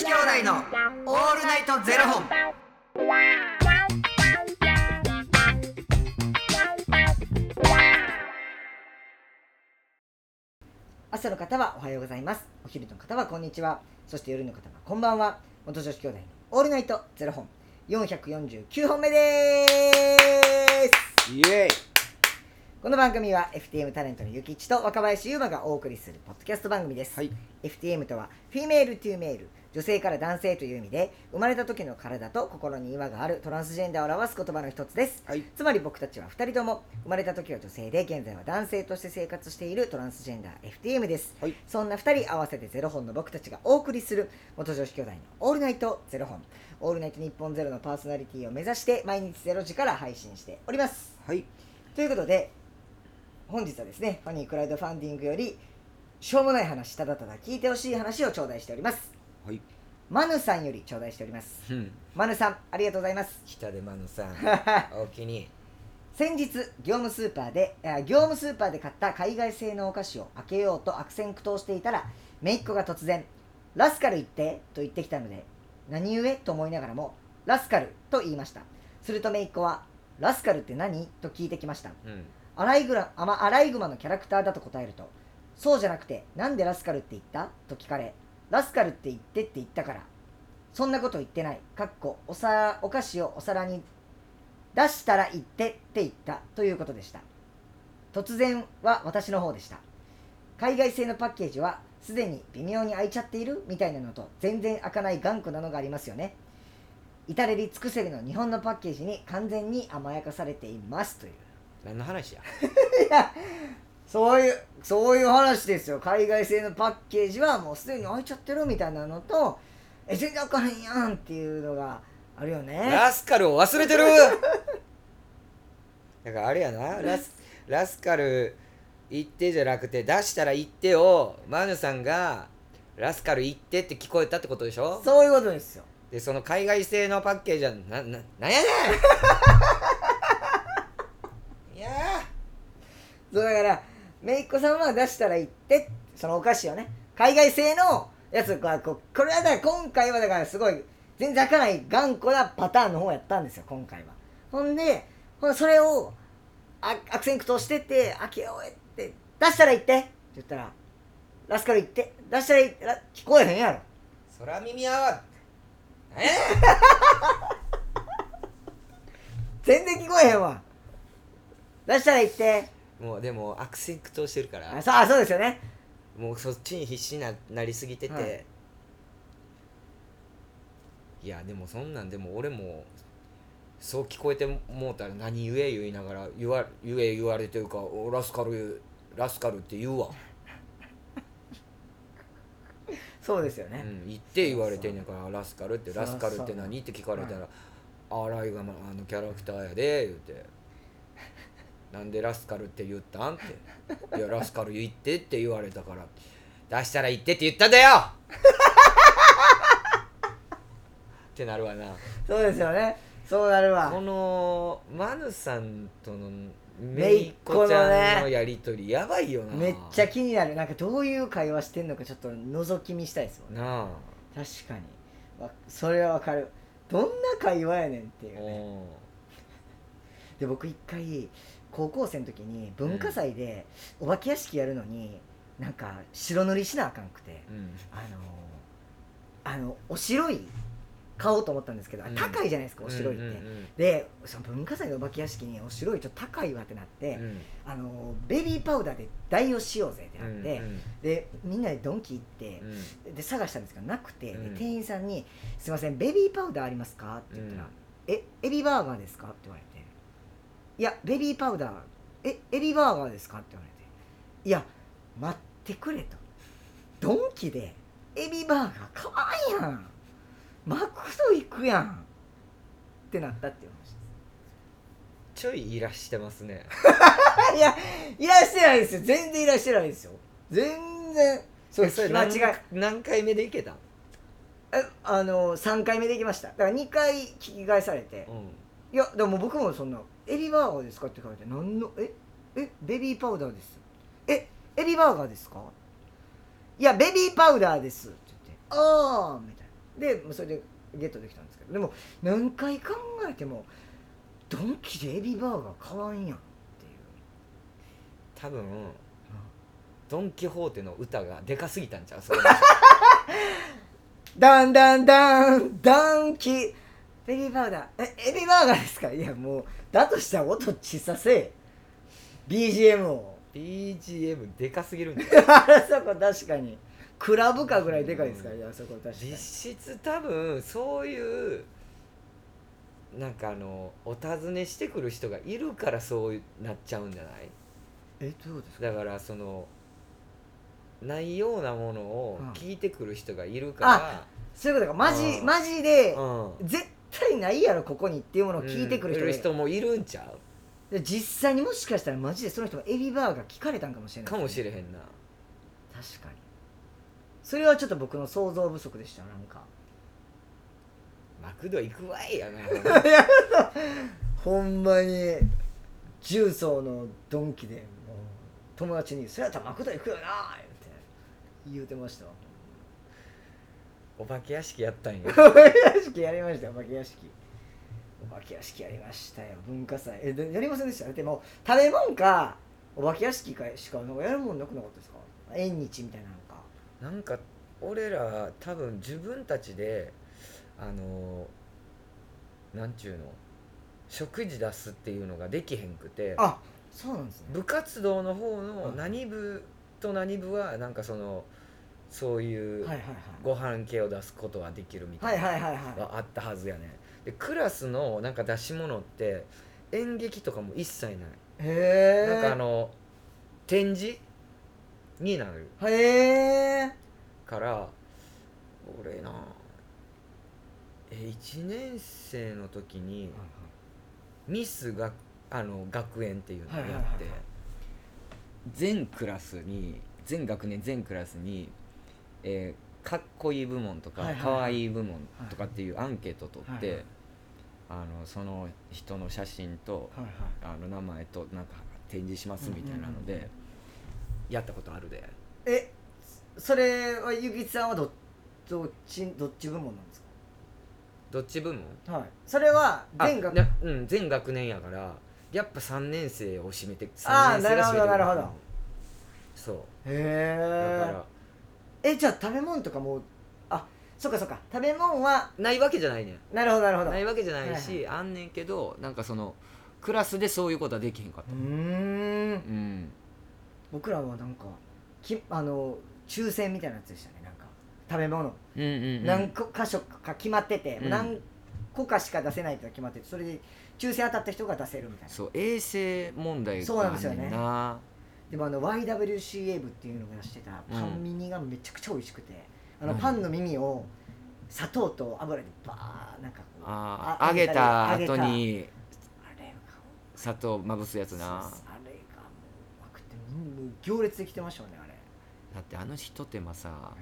子兄弟のオールナイトゼロ本。朝の方はおはようございます。お昼の方はこんにちは。そして夜の方はこんばんは。元女子兄弟のオールナイトゼロ本。449本目です。イエイ。この番組は FTM タレントのゆきちと若林優馬がお送りするポッドキャスト番組です、はい。FTM とは female to male 女性から男性という意味で生まれた時の体と心に違和があるトランスジェンダーを表す言葉の一つです。はい。つまり僕たちは2人とも生まれた時は女性で現在は男性として生活しているトランスジェンダー FTM です、はい。そんな2人合わせてゼロ本の僕たちがお送りする元女子兄弟の「オールナイトゼロ本」「オールナイト日本ゼロのパーソナリティを目指して毎日ゼロ時から配信しております。はい。ということで本日はですねファニークラウドファンディングよりしょうもない話ただただ聞いてほしい話を頂戴しておりますはい。マヌさんより頂戴しておりますうん。マヌさんありがとうございます北出マヌさん。おおきに。先日業務スーパーであ業務スーパーで買った海外製のお菓子を開けようと悪戦苦闘していたら姪っ子が突然「ラスカル言って」と言ってきたので何故と思いながらも「ラスカル」と言いましたすると姪っ子は「ラスカルって何?」と聞いてきましたうん。アライグラあまアライグマのキャラクターだと答えるとそうじゃなくてなんでラスカルって言った？と聞かれラスカルって言ってって言ったから。そんなこと言ってない。かっこおさお菓子をお皿に出したら言ってって言った。ということでした。突然は私の方でした。海外製のパッケージはすでに微妙に開いちゃっている？みたいなのと全然開かない頑固なのがありますよね。至れり尽くせりの日本のパッケージに完全に甘やかされています。という。何の話や？い やそういうそういう話ですよ海外製のパッケージはもうすでに開いちゃってるみたいなのとえ全然開かへんやんっていうのがあるよねラスカルを忘れてる。だからあれやな。ラス。ラスカル。言ってじゃなくて出したら言ってをマヌさんがラスカル言ってって聞こえたってことでしょ？そういうことですよでその海外製のパッケージはなななんやねんいやそうだからめいっ子さんは出したら言ってそのお菓子をね海外製のやつがこうこれはだから今回はだからすごい全然開かない頑固なパターンの方やったんですよ今回は。ほんでほそれをあ悪戦苦闘してて開けようって出したら言ってって言ったらラスカル言って出したら聞こえへんやろ。空耳アワーえ？全然聞こえへんわ。出したら言ってもうでも悪戦苦闘してるから。あそうあそうですよね。もうそっちに必死にななりすぎてて、はい。い、やでもそんなんでも俺もそう聞こえてもうたら何言え言いながら言わ言え言われてるかおラスカルラスカルって言うわ、そうですよね、うん、言って言われてんねんからラスカルってラスカルって何？って聞かれたら「あらいがまあのキャラクターやで」言うて「なんでラスカルって言ったん?」って「いやラスカル言って」って言われたから「出したら言ってって言ったんだよ!」ってなるわな。そうですよね。そうなるわ。このマヌさんとのめいっ子ちゃんのやりとりやばいよな。めっちゃ気になる。なんかどういう会話してんのかちょっと覗き見したいですもんね。なあ。確かに。わそれはわかる。どんな会話やねんっていうね。で僕一回高校生の時に文化祭でお化け屋敷やるのになんか白塗りしなあかんくてうん。あのあのお白い買おうと思ったんですけど、あうん。高いじゃないですかお白いって、うんうんでその文化祭のお化け屋敷にお白いちょっと高いわってなって、うん。うんあのベビーパウダーで代用しようぜってなって、うんでみんなでドンキ行ってう、ん。で探したんですけどなくて、店員さんに「すいませんベビーパウダーありますか?」って言ったら「うんえエビバーガーですか?」って言われて「いやベビーパウダー。えエビバーガーですか?」って言われて「いや待ってくれ」と「ドンキでエビバーガー買わんやん。マクド行くやん」ってなったっていう話ちょいいらしてますね。いやいらしてないですよ。全然いらしてないですよ。全然。そうえそれ間違い。何何回目でいけたん？えあの3回目で行きました。だから2回聞き返されて。うん。いやでも僕もそんな「エビバーガーですか?」って書いて「何のえ？え？ベビーパウダーです」「え？エビバーガーですか?」「いやベビーパウダーです」って言って「ああ」みたいな。でそれでゲットできたんですけど。でも何回考えてもドンキでエビバーガー買わんやんっていう。多分ドン・キホーテの歌がでかすぎたんちゃう？それ ダンダンダンダンキ。エビバーガー。えエビバーガーですか？いやもうだとしたら音小させえ。BGM を。BGM でかすぎるんだよ。あそこ確かに。クラブかぐらいでかいですから。ねあそこ確かに。実質多分そういうなんかあのお尋ねしてくる人がいるからそうなっちゃうんじゃない？えどういうことですか？だからそのないようなものをうん。聞いてくる人がいるかそういうことか。マジうん。マジでら、うん、絶対ないやろここにっていうものを聞いてくる人る、人もいるんちゃう？で実際にもしかしたらマジでその人もエビバーガー聞かれたんかもしれない。かもしれれへんな。確かに。それはちょっと僕の想像不足でしたなんか。マクド行くわいやな。ほんまに重曹のドンキでもう友達に「それやったらマクド行くよな」って言うてましたわお化け屋敷やったんや。お化け屋敷やりましたよお化け屋敷。お化け屋敷やりましたよ文化祭。えでやりませんでした？だってもう食べ物かお化け屋敷かしかなんかやるもんなくなかったですか？縁日みたいなのか。なんか俺ら多分自分たちであのなんちゅうの食事出すっていうのができへんくて。あそうなんですね。部活動の方のうん。何部と何部はなんかそのそういうご飯系を出すことはできるみたはいいなはあったはずやねでクラスのなんか出し物って演劇とかも一切ない。いへえなんかあの展示になる。へえから俺なえ1年生の時にミスがあの学園っていうのをやって、全クラスに全学年全クラスに、えーかっこいい部門とか、はいはいはい。かわいい部門とかっていうアンケートを取って、はいはい。あのその人の写真とはいはい。あの名前となんか展示しますみたいなので、うんうんうんやったことあるで。えそれはゆきつさんはどどっちどっち部門なんですどっち部門？かはい。それはあ全学なうん、全学年やからやっぱ3年生を占めてあー3年生が占めてなるほどなるほど。そう。へえだからえじゃあ食べ物とかもあそっかそっか。食べ物はないわけじゃないねん。なるほどなるほど。ないわけじゃないはいし、あんねんけどなんかそのクラスでそういうことはできへんかった。うーん。うん。僕らはなんかきあの抽選みたいなやつでしたね。なんか食べ物、うんうんうん。何個箇所か決まってて、うん。何個かしか出せないって決まっててそれで抽選当たった人が出せるみたいな。そう衛生問題そうなんですよねでもあの YWCA 部っていうのが出してたパン耳がめちゃくちゃ美味しくて、あのうん。パンの耳を砂糖と油でバーなんかこうあ揚げた後に砂糖まぶすやつな。あれがもううまくて行列できてましたねあれ。だってあのひと手間さ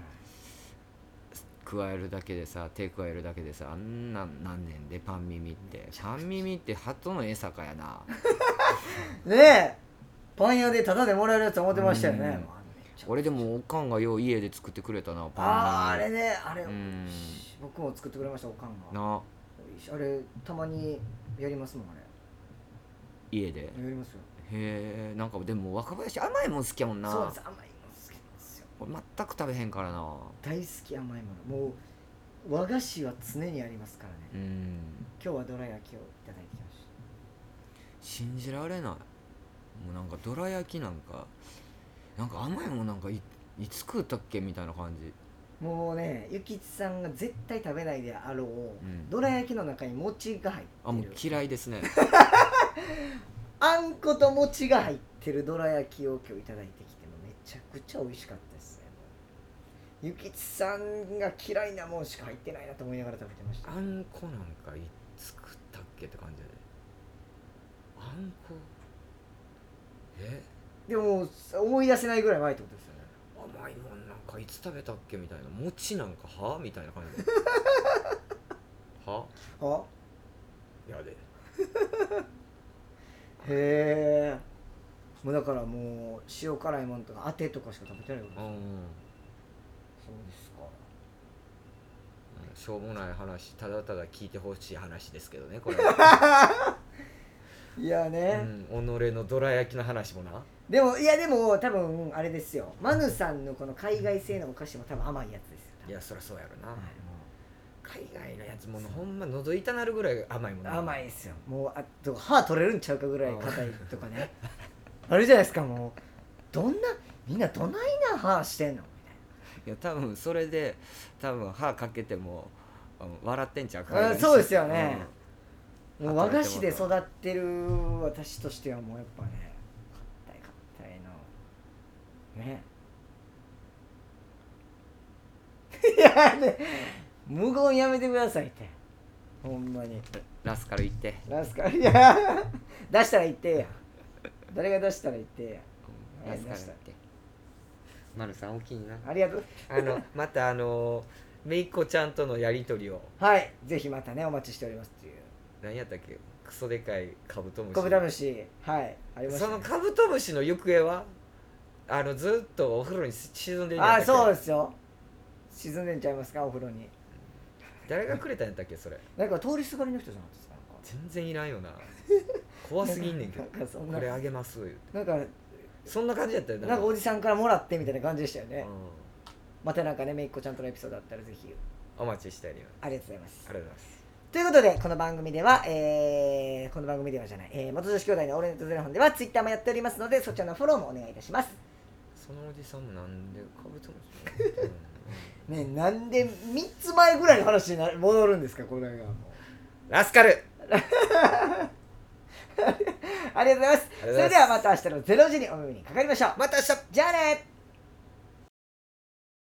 加えるだけでさ手加えるだけでさあんなんなんねんでパン耳って。パン耳って鳩の餌かやな。ねえパン屋でタダでもらえるやつ思ってましたよね、俺でもおかんがよう家で作ってくれたなパンあああれねあれ、うん。僕も作ってくれましたおかんが。な。あれたまにやりますもんあ家で？へれやりますよ。えんかでも若林甘いもん好きやもんな。そうです甘いの好きなんですよ。俺全く食べへんからな。大好き甘いもの。もう和菓子は常にありますからね。うん。今日はどら焼きをいただいてきまし信じられないもうなんかどら焼きなんかなんか甘いもんなんかいいつ食うたっけみたいな感じ。たもうねゆきちさんが絶対食べないであろう、ん。どら焼きの中に餅が入ってる。あもう嫌いですね。あんこと餅が入ってるどら焼きを今日いただいてきてもめちゃくちゃ美味しかったですね。ゆきちさんが嫌いなもんしか入ってないなと思いながら食べてました。あんこなんかいつ食ったっけって感じで。あんこえでも思い出せないぐらい前ってことですよね。甘いもんなんかいつ食べたっけみたいな。餅なんかは？みたいな感じ。で は？あやで。へえ。もうだからもう塩辛いもんとかあてとかしか食べてないわけですうんそうですか。しょうもない話ただただ聞いてほしい話ですけどねこれは、いやね、うん、己のどら焼きの話もな。でもいやでも多分あれですよ。マヌさんのこの海外製のお菓子も多分甘いやつですよいやそりゃそうやろな、はいも海外のやつもほんま喉痛なるぐらい甘いもんうな。甘いですよ。もうあと歯取れるんちゃうかぐらい硬いとかね。あれじゃないですかもう。どんなみんなどないな歯してんの？いや多分それで多分歯かけても笑ってんちゃうみたい。なあそうですよね、うんもう和菓子で育ってる私としてはもうやっぱね硬い硬いの。ね。いやね無言やめてくださいって。ほんまに。ラスカル行って。ラスカルいや。出したら言ってや。誰が出したら言ってや。ラスカル行って。丸さん大きいな。ありがとう。あのまたあのめいっ子ちゃんとのやり取りを。はいぜひまたねお待ちしておりますっていう何やったっけクソでかいカブトムシ。コブラムシ。はいありました、ね、そのカブトムシの行方は？あのずっとお風呂に沈んでんあそううですよ。沈んでんちゃいますか？お風呂に。誰がくれたんやったっけ？それ。なんか通りすがりの人じゃなかったですか？全然いらんよな。怖すぎんねんけど。なんかそんな。これあげます。なんかそんな感じやったよな。んかおじさんからもらってみたいな感じでしたよね、うん。またなんかねめいっ子ちゃんとのエピソードあったらぜひ。お待ちしております。ありがとうございます。ありがとうございますということでこの番組では、えー、この番組ではじゃない、えー、元女子兄弟のオールネットゼロ本ではツイッターもやっておりますのでそちらのフォローもお願いいたします。そのおじさんもなんでカブトムシねなんで3つ前ぐらいの話にな戻るんですかこれがラスカル。ありがとうございます。ありがとうございます。それではまた明日の0時にお耳にかかりましょう。また明日。じゃあね